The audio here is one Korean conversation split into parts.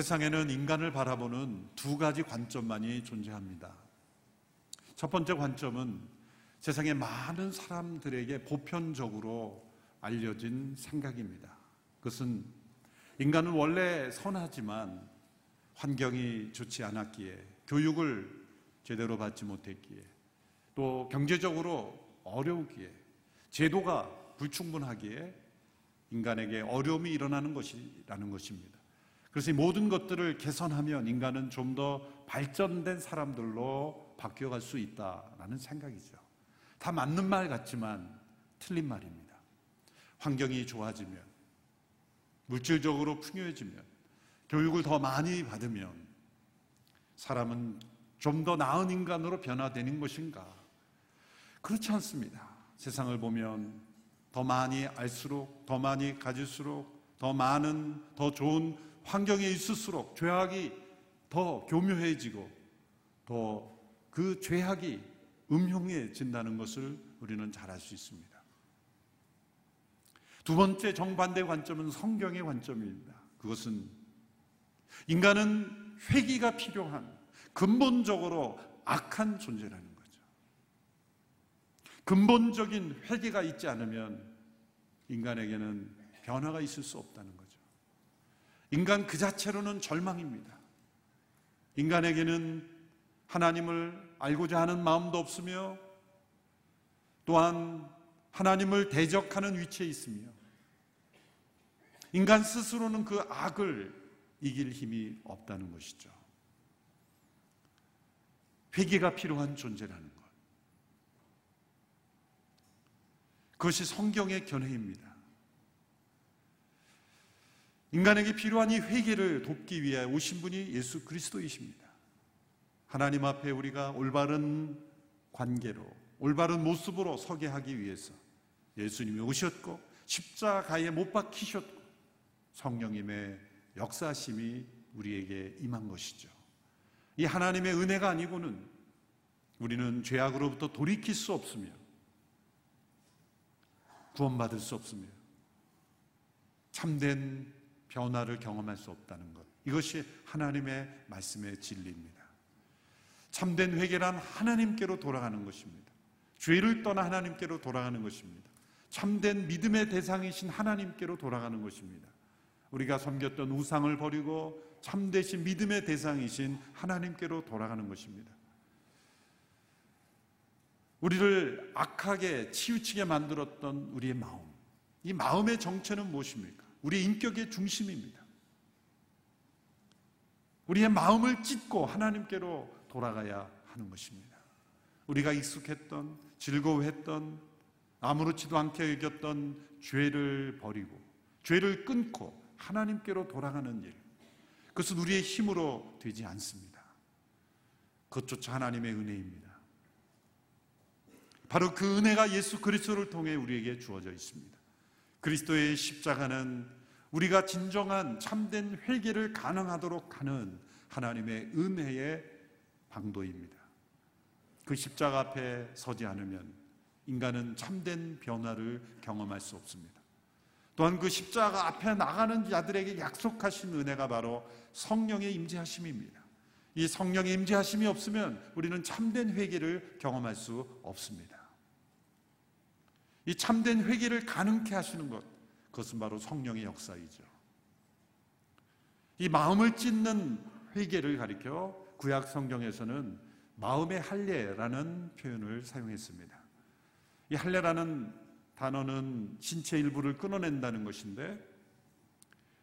세상에는 인간을 바라보는 두 가지 관점만이 존재합니다. 첫 번째 관점은 세상의 많은 사람들에게 보편적으로 알려진 생각입니다. 그것은 인간은 원래 선하지만 환경이 좋지 않았기에 교육을 제대로 받지 못했기에 또 경제적으로 어려우기에 제도가 불충분하기에 인간에게 어려움이 일어나는 것이라는 것입니다. 그래서 이 모든 것들을 개선하면 인간은 좀 더 발전된 사람들로 바뀌어갈 수 있다라는 생각이죠. 다 맞는 말 같지만 틀린 말입니다. 환경이 좋아지면, 물질적으로 풍요해지면, 교육을 더 많이 받으면 사람은 좀 더 나은 인간으로 변화되는 것인가? 그렇지 않습니다. 세상을 보면 더 많이 알수록, 더 많이 가질수록, 더 많은, 더 좋은 환경에 있을수록 죄악이 더 교묘해지고 더 그 죄악이 음흉해진다는 것을 우리는 잘 알 수 있습니다. 두 번째 정반대 관점은 성경의 관점입니다. 그것은 인간은 회기가 필요한 근본적으로 악한 존재라는 거죠. 근본적인 회개가 있지 않으면 인간에게는 변화가 있을 수 없다는. 인간 그 자체로는 절망입니다. 인간에게는 하나님을 알고자 하는 마음도 없으며 또한 하나님을 대적하는 위치에 있으며 인간 스스로는 그 악을 이길 힘이 없다는 것이죠. 회개가 필요한 존재라는 것. 그것이 성경의 견해입니다. 인간에게 필요한 이 회개를 돕기 위해 오신 분이 예수 그리스도이십니다. 하나님 앞에 우리가 올바른 관계로, 올바른 모습으로 서게 하기 위해서 예수님이 오셨고, 십자가에 못 박히셨고, 성령님의 역사심이 우리에게 임한 것이죠. 이 하나님의 은혜가 아니고는 우리는 죄악으로부터 돌이킬 수 없으며, 구원받을 수 없으며, 참된 변화를 경험할 수 없다는 것. 이것이 하나님의 말씀의 진리입니다. 참된 회개란 하나님께로 돌아가는 것입니다. 죄를 떠나 하나님께로 돌아가는 것입니다. 참된 믿음의 대상이신 하나님께로 돌아가는 것입니다. 우리가 섬겼던 우상을 버리고 참되신 믿음의 대상이신 하나님께로 돌아가는 것입니다. 우리를 악하게 치우치게 만들었던 우리의 마음. 이 마음의 정체는 무엇입니까? 우리 인격의 중심입니다. 우리의 마음을 찢고 하나님께로 돌아가야 하는 것입니다. 우리가 익숙했던, 즐거워했던, 아무렇지도 않게 여겼던 죄를 버리고, 죄를 끊고 하나님께로 돌아가는 일. 그것은 우리의 힘으로 되지 않습니다. 그것조차 하나님의 은혜입니다. 바로 그 은혜가 예수 그리스도를 통해 우리에게 주어져 있습니다. 그리스도의 십자가는 우리가 진정한 참된 회개를 가능하도록 하는 하나님의 은혜의 방도입니다. 그 십자가 앞에 서지 않으면 인간은 참된 변화를 경험할 수 없습니다. 또한 그 십자가 앞에 나가는 자들에게 약속하신 은혜가 바로 성령의 임재하심입니다. 이 성령의 임재하심이 없으면 우리는 참된 회개를 경험할 수 없습니다. 이 참된 회개를 가능케 하시는 것, 그것은 바로 성령의 역사이죠. 이 마음을 찢는 회개를 가리켜 구약 성경에서는 마음의 할례라는 표현을 사용했습니다. 이 할례라는 단어는 신체 일부를 끊어낸다는 것인데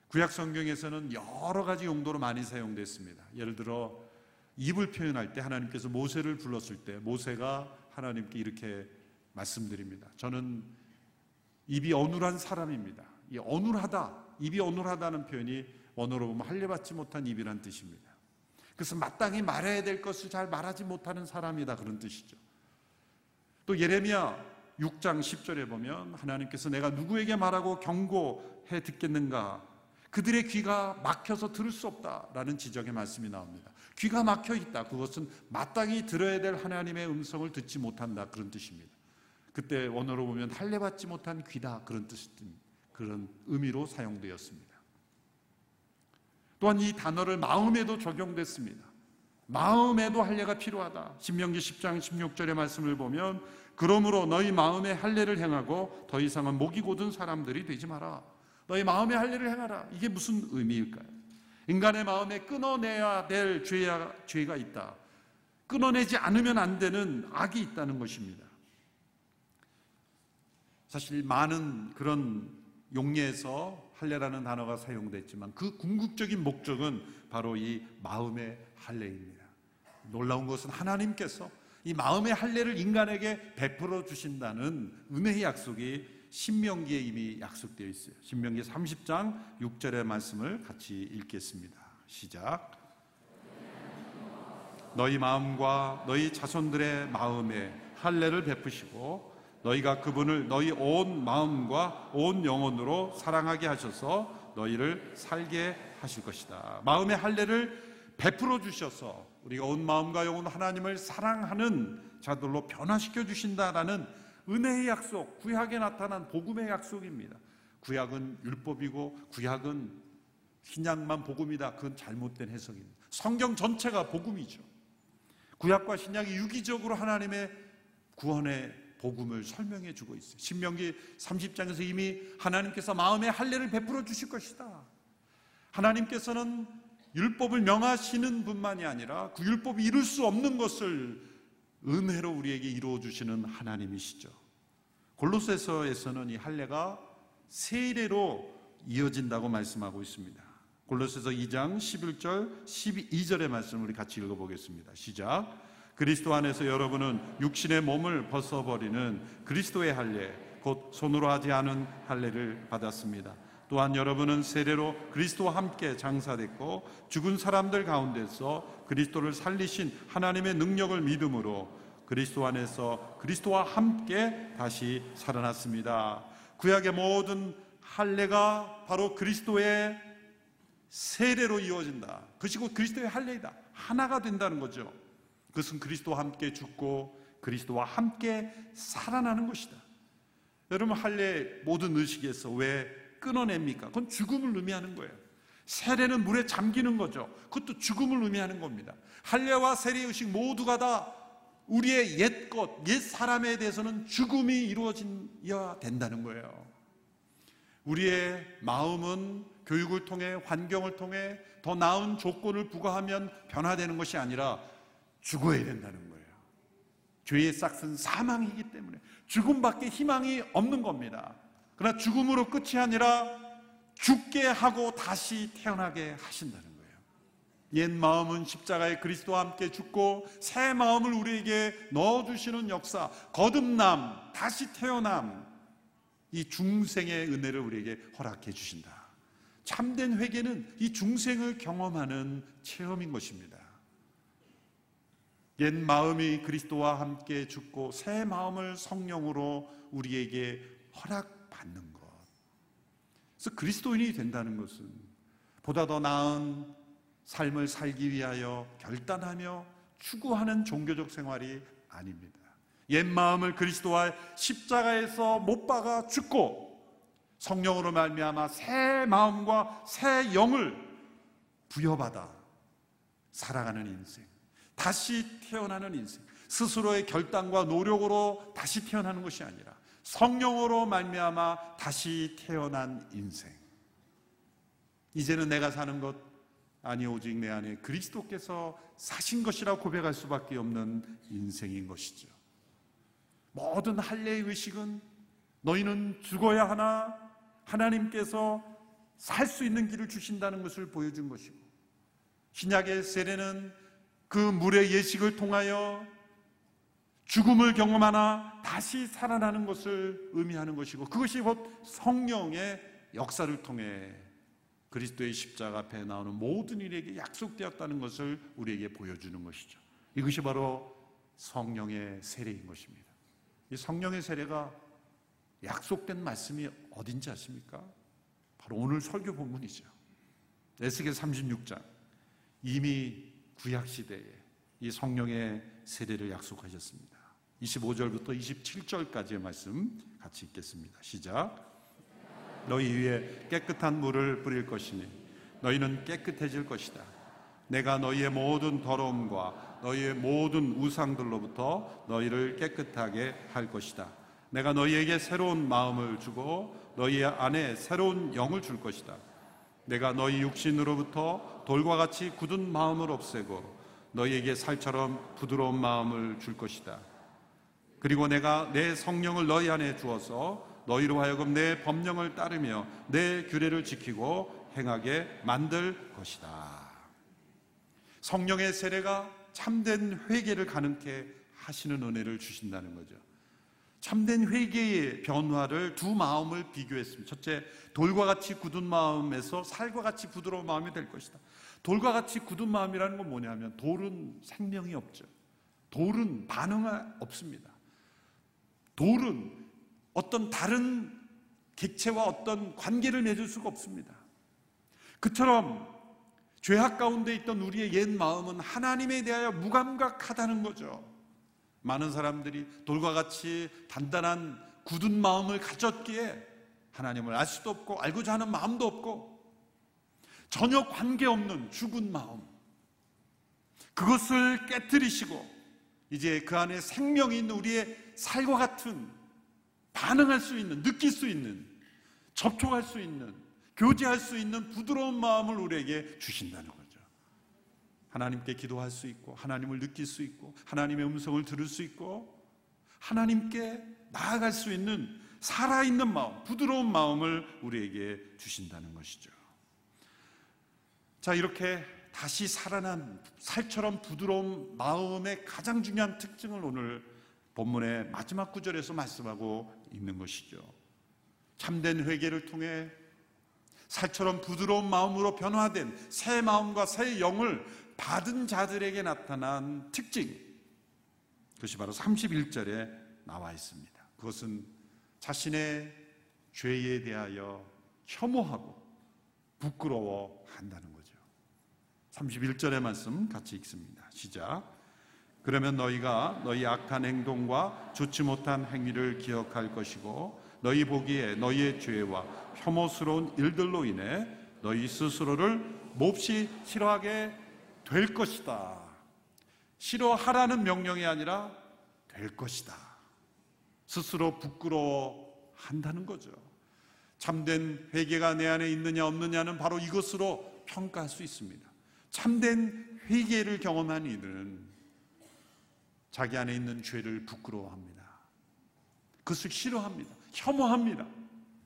구약 성경에서는 여러 가지 용도로 많이 사용됐습니다. 예를 들어 입을 표현할 때 하나님께서 모세를 불렀을 때 모세가 하나님께 이렇게 말씀드립니다. 저는 입이 어눌한 사람입니다. 이 어눌하다, 입이 어눌하다는 표현이 언어로 보면 할례받지 못한 입이란 뜻입니다. 그래서 마땅히 말해야 될 것을 잘 말하지 못하는 사람이다 그런 뜻이죠. 또 예레미야 6장 10절에 보면 하나님께서 내가 누구에게 말하고 경고해 듣겠는가? 그들의 귀가 막혀서 들을 수 없다라는 지적의 말씀이 나옵니다. 귀가 막혀 있다. 그것은 마땅히 들어야 될 하나님의 음성을 듣지 못한다. 그런 뜻입니다. 그때 원어로 보면 할례받지 못한 귀다 그런 뜻 그런 의미로 사용되었습니다. 또한 이 단어를 마음에도 적용됐습니다. 마음에도 할례가 필요하다. 신명기 10장 16절의 말씀을 보면 그러므로 너희 마음에 할례를 행하고 더 이상은 목이 고든 사람들이 되지 마라. 너희 마음에 할례를 행하라. 이게 무슨 의미일까요? 인간의 마음에 끊어내야 될 죄야, 죄가 있다. 끊어내지 않으면 안 되는 악이 있다는 것입니다. 사실 많은 그런 용례에서 할례라는 단어가 사용됐지만 그 궁극적인 목적은 바로 이 마음의 할례입니다. 놀라운 것은 하나님께서 이 마음의 할례를 인간에게 베풀어 주신다는 은혜의 약속이 신명기에 이미 약속되어 있어요. 신명기 30장 6절의 말씀을 같이 읽겠습니다. 시작. 너희 마음과 너희 자손들의 마음에 할례를 베푸시고 너희가 그분을 너희 온 마음과 온 영혼으로 사랑하게 하셔서 너희를 살게 하실 것이다. 마음의 할례를 베풀어 주셔서 우리가 온 마음과 영혼 하나님을 사랑하는 자들로 변화시켜 주신다라는 은혜의 약속, 구약에 나타난 복음의 약속입니다. 구약은 율법이고 구약은 신약만 복음이다. 그건 잘못된 해석입니다. 성경 전체가 복음이죠. 구약과 신약이 유기적으로 하나님의 구원의 복음을 설명해 주고 있어요. 신명기 30장에서 이미 하나님께서 마음의 할례를 베풀어 주실 것이다. 하나님께서는 율법을 명하시는 분만이 아니라 그 율법이 이룰 수 없는 것을 은혜로 우리에게 이루어 주시는 하나님이시죠. 골로새서에서는 이 할례가 세례로 이어진다고 말씀하고 있습니다. 골로새서 2장 11절 12절의 말씀 우리 같이 읽어 보겠습니다. 시작. 그리스도 안에서 여러분은 육신의 몸을 벗어버리는 그리스도의 할례 곧 손으로 하지 않은 할례를 받았습니다. 또한 여러분은 세례로 그리스도와 함께 장사됐고 죽은 사람들 가운데서 그리스도를 살리신 하나님의 능력을 믿음으로 그리스도 안에서 그리스도와 함께 다시 살아났습니다. 구약의 모든 할례가 바로 그리스도의 세례로 이루어진다. 그것이 곧 그리스도의 할례이다. 하나가 된다는 거죠. 그것은 그리스도와 함께 죽고 그리스도와 함께 살아나는 것이다. 여러분 할례 모든 의식에서 왜 끊어냅니까? 그건 죽음을 의미하는 거예요. 세례는 물에 잠기는 거죠. 그것도 죽음을 의미하는 겁니다. 할례와 세례 의식 모두가 다 우리의 옛 것, 옛 사람에 대해서는 죽음이 이루어져야 된다는 거예요. 우리의 마음은 교육을 통해 환경을 통해 더 나은 조건을 부과하면 변화되는 것이 아니라 죽어야 된다는 거예요. 죄의 싹은 사망이기 때문에 죽음밖에 희망이 없는 겁니다. 그러나 죽음으로 끝이 아니라 죽게 하고 다시 태어나게 하신다는 거예요. 옛 마음은 십자가에 그리스도와 함께 죽고 새 마음을 우리에게 넣어주시는 역사, 거듭남, 다시 태어남, 이 중생의 은혜를 우리에게 허락해 주신다. 참된 회개는 이 중생을 경험하는 체험인 것입니다. 옛 마음이 그리스도와 함께 죽고 새 마음을 성령으로 우리에게 허락받는 것. 그래서 그리스도인이 된다는 것은 보다 더 나은 삶을 살기 위하여 결단하며 추구하는 종교적 생활이 아닙니다. 옛 마음을 그리스도와 십자가에서 못 박아 죽고 성령으로 말미암아 새 마음과 새 영을 부여받아 살아가는 인생. 다시 태어나는 인생. 스스로의 결단과 노력으로 다시 태어나는 것이 아니라 성령으로 말미암아 다시 태어난 인생. 이제는 내가 사는 것 아니 오직 내 안에 그리스도께서 사신 것이라 고백할 수밖에 없는 인생인 것이죠. 모든 할례의 의식은 너희는 죽어야 하나 하나님께서 살 수 있는 길을 주신다는 것을 보여준 것이고 신약의 세례는 그 물의 예식을 통하여 죽음을 경험하나 다시 살아나는 것을 의미하는 것이고 그것이 곧 성령의 역사를 통해 그리스도의 십자가 앞에 나오는 모든 일에게 약속되었다는 것을 우리에게 보여주는 것이죠. 이것이 바로 성령의 세례인 것입니다. 이 성령의 세례가 약속된 말씀이 어딘지 아십니까? 바로 오늘 설교 본문이죠. 에스겔 36장. 이미 구약 시대에 이 성령의 세례를 약속하셨습니다. 25절부터 27절까지의 말씀 같이 읽겠습니다. 시작. 너희 위에 깨끗한 물을 뿌릴 것이니 너희는 깨끗해질 것이다. 내가 너희의 모든 더러움과 너희의 모든 우상들로부터 너희를 깨끗하게 할 것이다. 내가 너희에게 새로운 마음을 주고 너희 안에 새로운 영을 줄 것이다. 내가 너희 육신으로부터 돌과 같이 굳은 마음을 없애고 너희에게 살처럼 부드러운 마음을 줄 것이다. 그리고 내가 내 성령을 너희 안에 주어서 너희로 하여금 내 법령을 따르며 내 규례를 지키고 행하게 만들 것이다. 성령의 세례가 참된 회개를 가능케 하시는 은혜를 주신다는 거죠. 참된 회개의 변화를 두 마음을 비교했습니다. 첫째, 돌과 같이 굳은 마음에서 살과 같이 부드러운 마음이 될 것이다. 돌과 같이 굳은 마음이라는 건 뭐냐면 돌은 생명이 없죠. 돌은 반응이 없습니다. 돌은 어떤 다른 객체와 어떤 관계를 맺을 수가 없습니다. 그처럼 죄악 가운데 있던 우리의 옛 마음은 하나님에 대하여 무감각하다는 거죠. 많은 사람들이 돌과 같이 단단한 굳은 마음을 가졌기에 하나님을 알 수도 없고 알고자 하는 마음도 없고 전혀 관계없는 죽은 마음 그것을 깨뜨리시고 이제 그 안에 생명이 있는 우리의 살과 같은 반응할 수 있는 느낄 수 있는 접촉할 수 있는 교제할 수 있는 부드러운 마음을 우리에게 주신다는 거예요. 하나님께 기도할 수 있고 하나님을 느낄 수 있고 하나님의 음성을 들을 수 있고 하나님께 나아갈 수 있는 살아있는 마음, 부드러운 마음을 우리에게 주신다는 것이죠. 자, 이렇게 다시 살아난 살처럼 부드러운 마음의 가장 중요한 특징을 오늘 본문의 마지막 구절에서 말씀하고 있는 것이죠. 참된 회개를 통해 살처럼 부드러운 마음으로 변화된 새 마음과 새 영을 받은 자들에게 나타난 특징. 그것이 바로 31절에 나와 있습니다. 그것은 자신의 죄에 대하여 혐오하고 부끄러워 한다는 거죠. 31절의 말씀 같이 읽습니다. 시작. 그러면 너희가 너희 악한 행동과 좋지 못한 행위를 기억할 것이고 너희 보기에 너희의 죄와 혐오스러운 일들로 인해 너희 스스로를 몹시 싫어하게 될 것이다. 싫어하라는 명령이 아니라 될 것이다. 스스로 부끄러워 한다는 거죠. 참된 회개가 내 안에 있느냐 없느냐는 바로 이것으로 평가할 수 있습니다. 참된 회개를 경험한 이들은 자기 안에 있는 죄를 부끄러워합니다. 그것을 싫어합니다. 혐오합니다.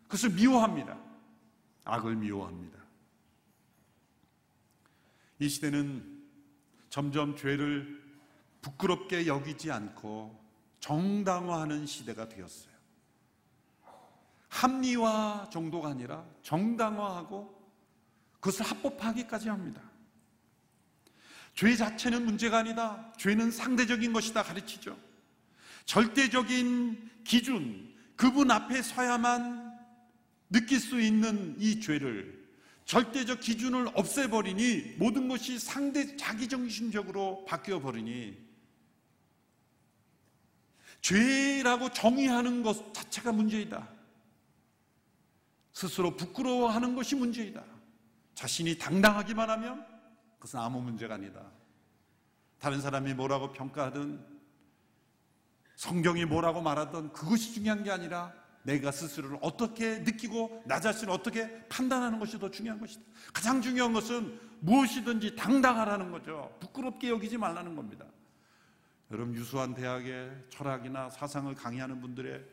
그것을 미워합니다. 악을 미워합니다. 이 시대는 점점 죄를 부끄럽게 여기지 않고 정당화하는 시대가 되었어요. 합리화 정도가 아니라 정당화하고 그것을 합법화하기까지 합니다. 죄 자체는 문제가 아니다. 죄는 상대적인 것이다 가르치죠. 절대적인 기준, 그분 앞에 서야만 느낄 수 있는 이 죄를 절대적 기준을 없애버리니 모든 것이 상대 자기정신적으로 바뀌어버리니 죄라고 정의하는 것 자체가 문제이다. 스스로 부끄러워하는 것이 문제이다. 자신이 당당하기만 하면 그것은 아무 문제가 아니다. 다른 사람이 뭐라고 평가하든 성경이 뭐라고 말하든 그것이 중요한 게 아니라 내가 스스로를 어떻게 느끼고 나 자신을 어떻게 판단하는 것이 더 중요한 것이다. 가장 중요한 것은 무엇이든지 당당하라는 거죠. 부끄럽게 여기지 말라는 겁니다. 여러분 유수한 대학의 철학이나 사상을 강의하는 분들의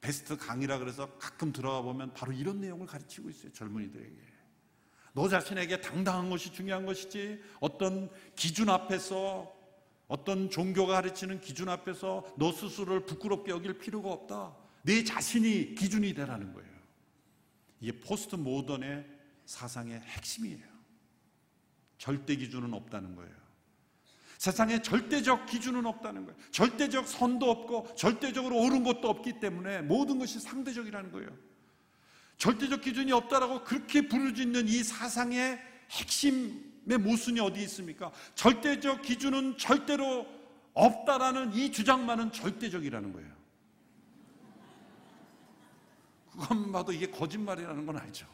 베스트 강의라 그래서 가끔 들어가 보면 바로 이런 내용을 가르치고 있어요. 젊은이들에게. 너 자신에게 당당한 것이 중요한 것이지 어떤 기준 앞에서 어떤 종교가 가르치는 기준 앞에서 너 스스로를 부끄럽게 여길 필요가 없다. 내 자신이 기준이 되라는 거예요. 이게 포스트 모던의 사상의 핵심이에요. 절대 기준은 없다는 거예요. 세상에 절대적 기준은 없다는 거예요. 절대적 선도 없고 절대적으로 옳은 것도 없기 때문에 모든 것이 상대적이라는 거예요. 절대적 기준이 없다라고 그렇게 부르짖는 이 사상의 핵심의 모순이 어디 있습니까? 절대적 기준은 절대로 없다라는 이 주장만은 절대적이라는 거예요. 그것만 봐도 이게 거짓말이라는 건 알죠.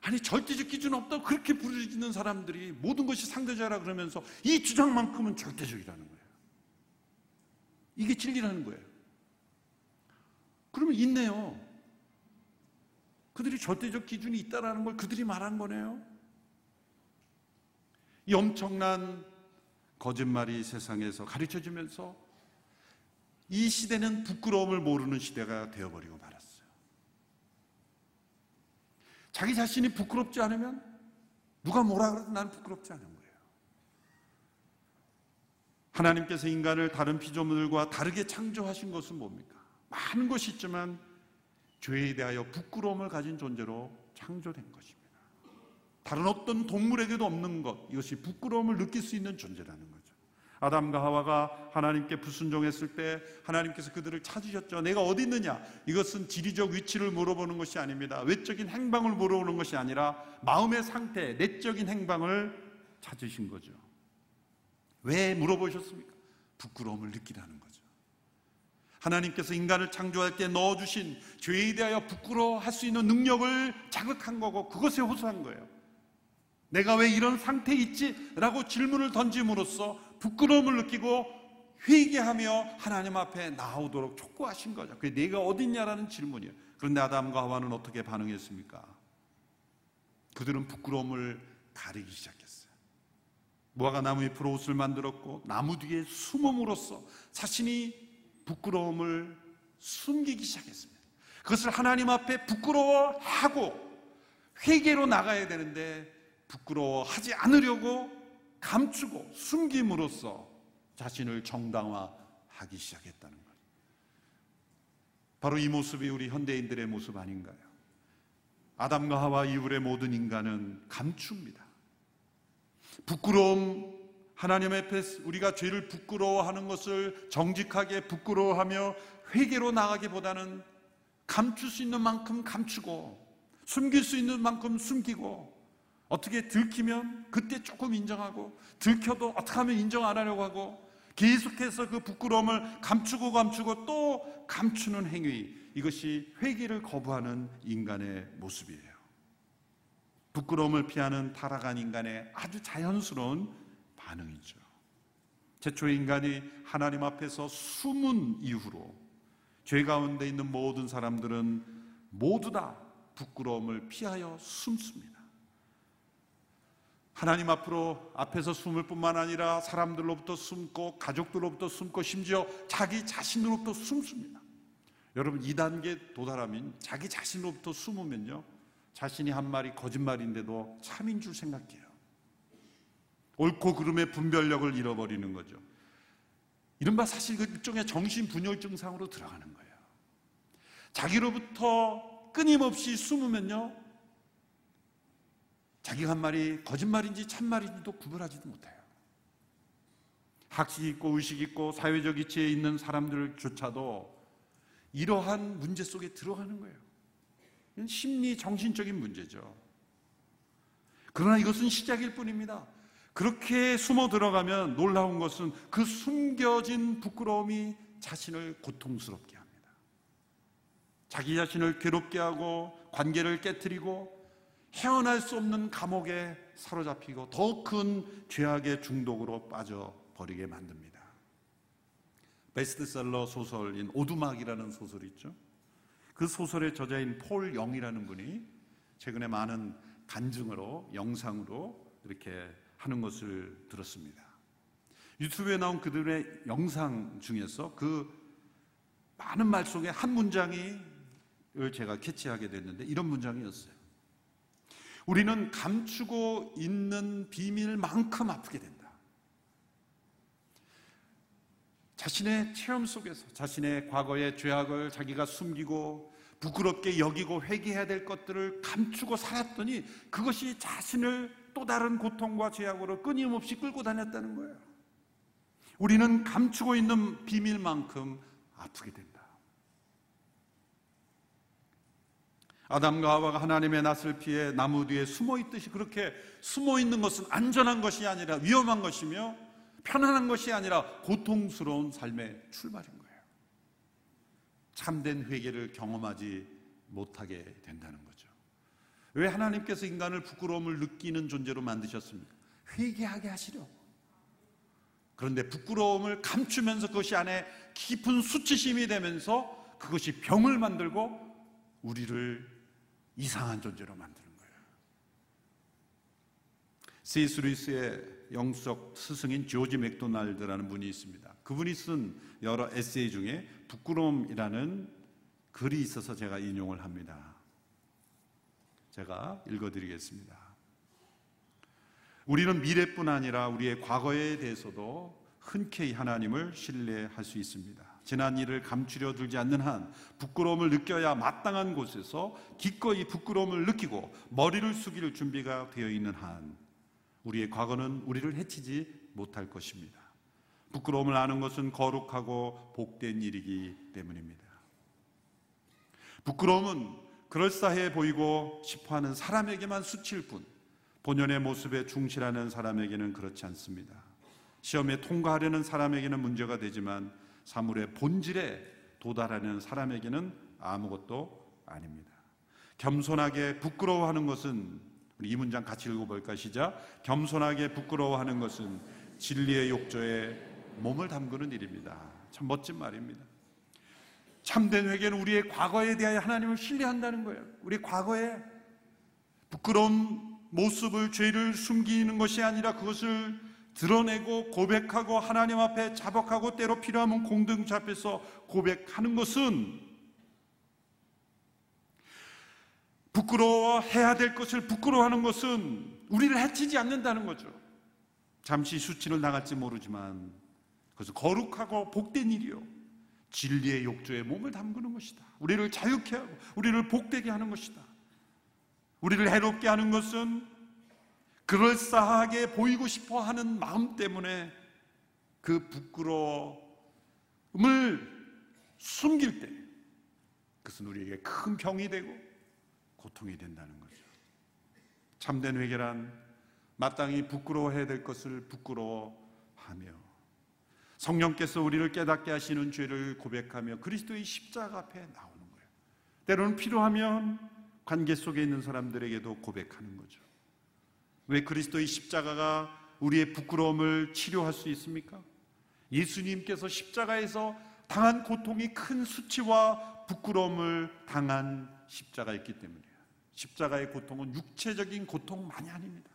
아니 절대적 기준 없다고 그렇게 부르짖는 사람들이 모든 것이 상대자라 그러면서 이 주장만큼은 절대적이라는 거예요. 이게 진리라는 거예요. 그러면 있네요. 그들이 절대적 기준이 있다라는 걸 그들이 말한 거네요. 이 엄청난 거짓말이 세상에서 가르쳐 주면서 이 시대는 부끄러움을 모르는 시대가 되어버리고 말았어요. 자기 자신이 부끄럽지 않으면 누가 뭐라 그래도 나는 부끄럽지 않은 거예요. 하나님께서 인간을 다른 피조물들과 다르게 창조하신 것은 뭡니까? 많은 것이 있지만 죄에 대하여 부끄러움을 가진 존재로 창조된 것입니다. 다른 어떤 동물에게도 없는 것, 이것이 부끄러움을 느낄 수 있는 존재라는 거죠. 아담과 하와가 하나님께 불순종했을 때 하나님께서 그들을 찾으셨죠. 내가 어디 있느냐? 이것은 지리적 위치를 물어보는 것이 아닙니다. 외적인 행방을 물어보는 것이 아니라 마음의 상태, 내적인 행방을 찾으신 거죠. 왜 물어보셨습니까? 부끄러움을 느끼라는 거죠. 하나님께서 인간을 창조할 때 넣어주신 죄에 대하여 부끄러워할 수 있는 능력을 자극한 거고 그것에 호소한 거예요. 내가 왜 이런 상태에 있지? 라고 질문을 던짐으로써 부끄러움을 느끼고 회개하며 하나님 앞에 나오도록 촉구하신 거죠. 그게 내가 어딨냐라는 질문이에요. 그런데 아담과 하와는 어떻게 반응했습니까? 그들은 부끄러움을 가리기 시작했어요. 무화과 나무 잎으로 옷을 만들었고 나무 뒤에 숨음으로써 자신이 부끄러움을 숨기기 시작했습니다. 그것을 하나님 앞에 부끄러워하고 회개로 나가야 되는데 부끄러워하지 않으려고 감추고 숨김으로써 자신을 정당화하기 시작했다는 것. 바로 이 모습이 우리 현대인들의 모습 아닌가요? 아담과 하와 이후의 모든 인간은 감춥니다. 부끄러움, 하나님 앞에 우리가 죄를 부끄러워하는 것을 정직하게 부끄러워하며 회개로 나가기보다는 감출 수 있는 만큼 감추고 숨길 수 있는 만큼 숨기고 어떻게 들키면 그때 조금 인정하고 들켜도 어떻게 하면 인정 안 하려고 하고 계속해서 그 부끄러움을 감추고 감추고 또 감추는 행위 이것이 회개를 거부하는 인간의 모습이에요. 부끄러움을 피하는 타락한 인간의 아주 자연스러운 반응이죠. 최초 인간이 하나님 앞에서 숨은 이후로 죄 가운데 있는 모든 사람들은 모두 다 부끄러움을 피하여 숨습니다. 하나님 앞으로 앞에서 숨을 뿐만 아니라 사람들로부터 숨고 가족들로부터 숨고 심지어 자기 자신으로부터 숨습니다. 여러분 2단계 도달하면 자기 자신으로부터 숨으면요. 자신이 한 말이 거짓말인데도 참인 줄 생각해요. 옳고 그름의 분별력을 잃어버리는 거죠. 이른바 사실 그 일종의 정신분열 증상으로 들어가는 거예요. 자기로부터 끊임없이 숨으면요. 자기가 한 말이 거짓말인지 참말인지도 구별하지도 못해요. 학식 있고 의식 있고 사회적 이치에 있는 사람들조차도 이러한 문제 속에 들어가는 거예요. 심리 정신적인 문제죠. 그러나 이것은 시작일 뿐입니다. 그렇게 숨어 들어가면 놀라운 것은 그 숨겨진 부끄러움이 자신을 고통스럽게 합니다. 자기 자신을 괴롭게 하고 관계를 깨뜨리고 헤어날 수 없는 감옥에 사로잡히고 더 큰 죄악의 중독으로 빠져버리게 만듭니다. 베스트셀러 소설인 오두막이라는 소설이 있죠. 그 소설의 저자인 폴 영이라는 분이 최근에 많은 간증으로 영상으로 이렇게 하는 것을 들었습니다. 유튜브에 나온 그들의 영상 중에서 그 많은 말 속에 한 문장이 제가 캐치하게 됐는데 이런 문장이었어요. 우리는 감추고 있는 비밀만큼 아프게 된다. 자신의 체험 속에서 자신의 과거의 죄악을 자기가 숨기고 부끄럽게 여기고 회개해야 될 것들을 감추고 살았더니 그것이 자신을 또 다른 고통과 죄악으로 끊임없이 끌고 다녔다는 거예요. 우리는 감추고 있는 비밀만큼 아프게 된다. 아담과 하와가 하나님의 낯을 피해 나무 뒤에 숨어 있듯이 그렇게 숨어 있는 것은 안전한 것이 아니라 위험한 것이며 편안한 것이 아니라 고통스러운 삶의 출발인 거예요. 참된 회개를 경험하지 못하게 된다는 거죠. 왜 하나님께서 인간을 부끄러움을 느끼는 존재로 만드셨습니까? 회개하게 하시려고. 그런데 부끄러움을 감추면서 그것이 안에 깊은 수치심이 되면서 그것이 병을 만들고 우리를 이상한 존재로 만드는 거예요. 세이스 루이스의 영적 스승인 조지 맥도날드라는 분이 있습니다. 그분이 쓴 여러 에세이 중에 부끄러움이라는 글이 있어서 제가 인용을 합니다. 제가 읽어드리겠습니다. 우리는 미래뿐 아니라 우리의 과거에 대해서도 흔쾌히 하나님을 신뢰할 수 있습니다. 지난 일을 감추려 들지 않는 한 부끄러움을 느껴야 마땅한 곳에서 기꺼이 부끄러움을 느끼고 머리를 숙일 준비가 되어 있는 한 우리의 과거는 우리를 해치지 못할 것입니다. 부끄러움을 아는 것은 거룩하고 복된 일이기 때문입니다. 부끄러움은 그럴싸해 보이고 싶어 하는 사람에게만 수칠 뿐 본연의 모습에 충실하는 사람에게는 그렇지 않습니다. 시험에 통과하려는 사람에게는 문제가 되지만 사물의 본질에 도달하는 사람에게는 아무것도 아닙니다. 겸손하게 부끄러워하는 것은 우리 이 문장 같이 읽어볼까 시작. 겸손하게 부끄러워하는 것은 진리의 욕조에 몸을 담그는 일입니다. 참 멋진 말입니다. 참된 회개는 우리의 과거에 대하여 하나님을 신뢰한다는 거예요. 우리 과거에 부끄러운 모습을 죄를 숨기는 것이 아니라 그것을 드러내고 고백하고 하나님 앞에 자복하고 때로 필요하면 공동체 앞에서 고백하는 것은 부끄러워해야 될 것을 부끄러워하는 것은 우리를 해치지 않는다는 거죠. 잠시 수치를 당할지 모르지만 그래서 거룩하고 복된 일이요. 진리의 욕조에 몸을 담그는 것이다. 우리를 자유케 하고 우리를 복되게 하는 것이다. 우리를 해롭게 하는 것은 그럴싸하게 보이고 싶어 하는 마음 때문에 그 부끄러움을 숨길 때 그것은 우리에게 큰 병이 되고 고통이 된다는 거죠. 참된 회개란 마땅히 부끄러워해야 될 것을 부끄러워하며 성령께서 우리를 깨닫게 하시는 죄를 고백하며 그리스도의 십자가 앞에 나오는 거예요. 때로는 필요하면 관계 속에 있는 사람들에게도 고백하는 거죠. 왜 그리스도의 십자가가 우리의 부끄러움을 치료할 수 있습니까? 예수님께서 십자가에서 당한 고통이 큰 수치와 부끄러움을 당한 십자가였기 때문이에요. 십자가의 고통은 육체적인 고통만이 아닙니다.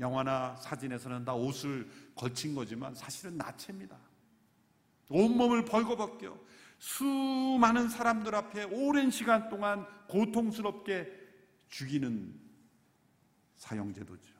영화나 사진에서는 다 옷을 걸친 거지만 사실은 나체입니다. 온몸을 벌거벗겨 수많은 사람들 앞에 오랜 시간 동안 고통스럽게 죽이는 사형제도죠.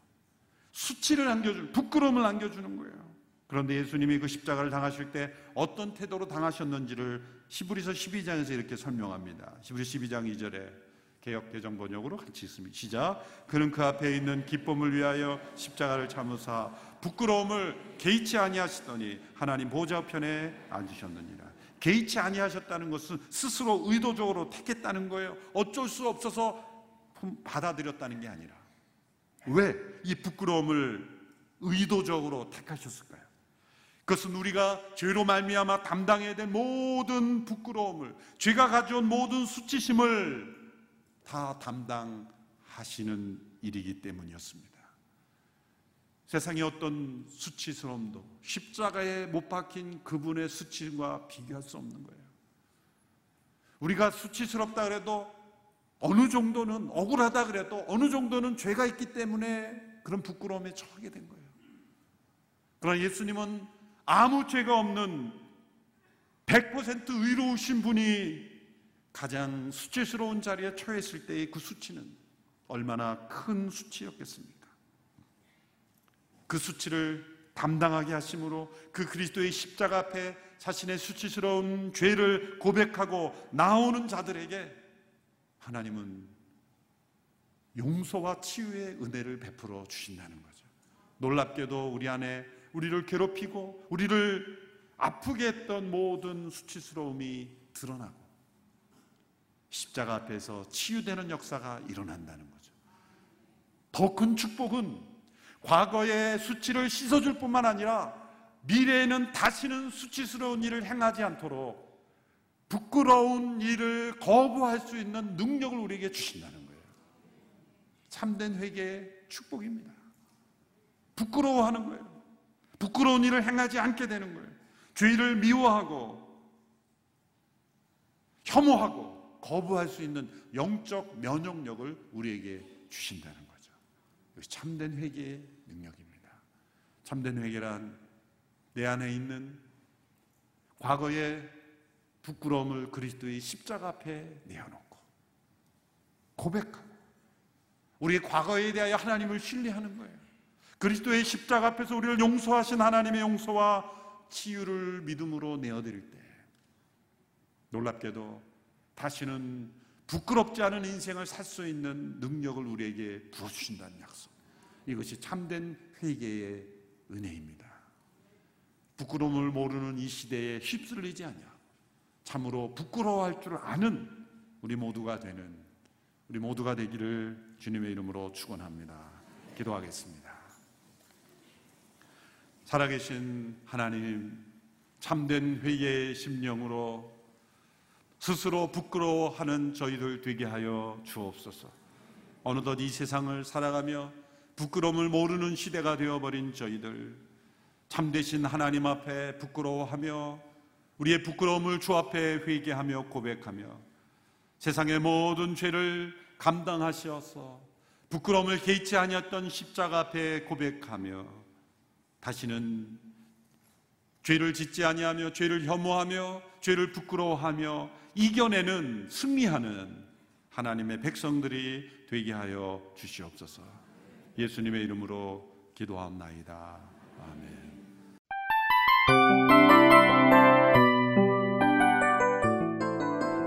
수치를 안겨주는, 부끄러움을 안겨주는 거예요. 그런데 예수님이 그 십자가를 당하실 때 어떤 태도로 당하셨는지를 시브리서 12장에서 이렇게 설명합니다. 시브리서 12장 2절에 개혁 개정 번역으로 같이 있습니다. 시작. 그는 그 앞에 있는 기쁨을 위하여 십자가를 참으사 부끄러움을 개의치 아니하시더니 하나님 보좌 편에 앉으셨느니라. 개의치 아니하셨다는 것은 스스로 의도적으로 택했다는 거예요. 어쩔 수 없어서 받아들였다는 게 아니라 왜 이 부끄러움을 의도적으로 택하셨을까요? 그것은 우리가 죄로 말미암아 담당해야 될 모든 부끄러움을 죄가 가져온 모든 수치심을 다 담당하시는 일이기 때문이었습니다. 세상의 어떤 수치스러움도 십자가에 못 박힌 그분의 수치와 비교할 수 없는 거예요. 우리가 수치스럽다 그래도 어느 정도는 억울하다 그래도 어느 정도는 죄가 있기 때문에 그런 부끄러움에 처하게 된 거예요. 그러나 예수님은 아무 죄가 없는 100% 의로우신 분이 가장 수치스러운 자리에 처했을 때의 그 수치는 얼마나 큰 수치였겠습니까? 그 수치를 담당하게 하심으로 그 그리스도의 십자가 앞에 자신의 수치스러운 죄를 고백하고 나오는 자들에게 하나님은 용서와 치유의 은혜를 베풀어 주신다는 거죠. 놀랍게도 우리 안에 우리를 괴롭히고 우리를 아프게 했던 모든 수치스러움이 드러나고 십자가 앞에서 치유되는 역사가 일어난다는 거죠. 더 큰 축복은 과거의 수치를 씻어줄 뿐만 아니라 미래에는 다시는 수치스러운 일을 행하지 않도록 부끄러운 일을 거부할 수 있는 능력을 우리에게 주신다는 거예요. 참된 회개의 축복입니다. 부끄러워하는 거예요. 부끄러운 일을 행하지 않게 되는 거예요. 죄를 미워하고 혐오하고 거부할 수 있는 영적 면역력을 우리에게 주신다는 거죠. 참된 회개의 능력입니다. 참된 회개란 내 안에 있는 과거의 부끄러움을 그리스도의 십자가 앞에 내어놓고 고백하고 우리의 과거에 대하여 하나님을 신뢰하는 거예요. 그리스도의 십자가 앞에서 우리를 용서하신 하나님의 용서와 치유를 믿음으로 내어드릴 때 놀랍게도 다시는 부끄럽지 않은 인생을 살 수 있는 능력을 우리에게 부어주신다는 약속. 이것이 참된 회개의 은혜입니다. 부끄러움을 모르는 이 시대에 휩쓸리지 않냐. 참으로 부끄러워할 줄 아는 우리 모두가 되는 우리 모두가 되기를 주님의 이름으로 축원합니다. 기도하겠습니다. 살아계신 하나님 참된 회개의 심령으로 스스로 부끄러워하는 저희들 되게 하여 주옵소서. 어느덧 이 세상을 살아가며 부끄러움을 모르는 시대가 되어버린 저희들 참되신 하나님 앞에 부끄러워하며 우리의 부끄러움을 주 앞에 회개하며 고백하며 세상의 모든 죄를 감당하시어서 부끄러움을 개의치 아니었던 십자가 앞에 고백하며 다시는 죄를 짓지 아니하며 죄를 혐오하며 죄를 부끄러워하며 이겨내는 승리하는 하나님의 백성들이 되게 하여 주시옵소서. 예수님의 이름으로 기도합나이다. 아멘.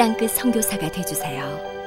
땅끝 성교사가 되주세요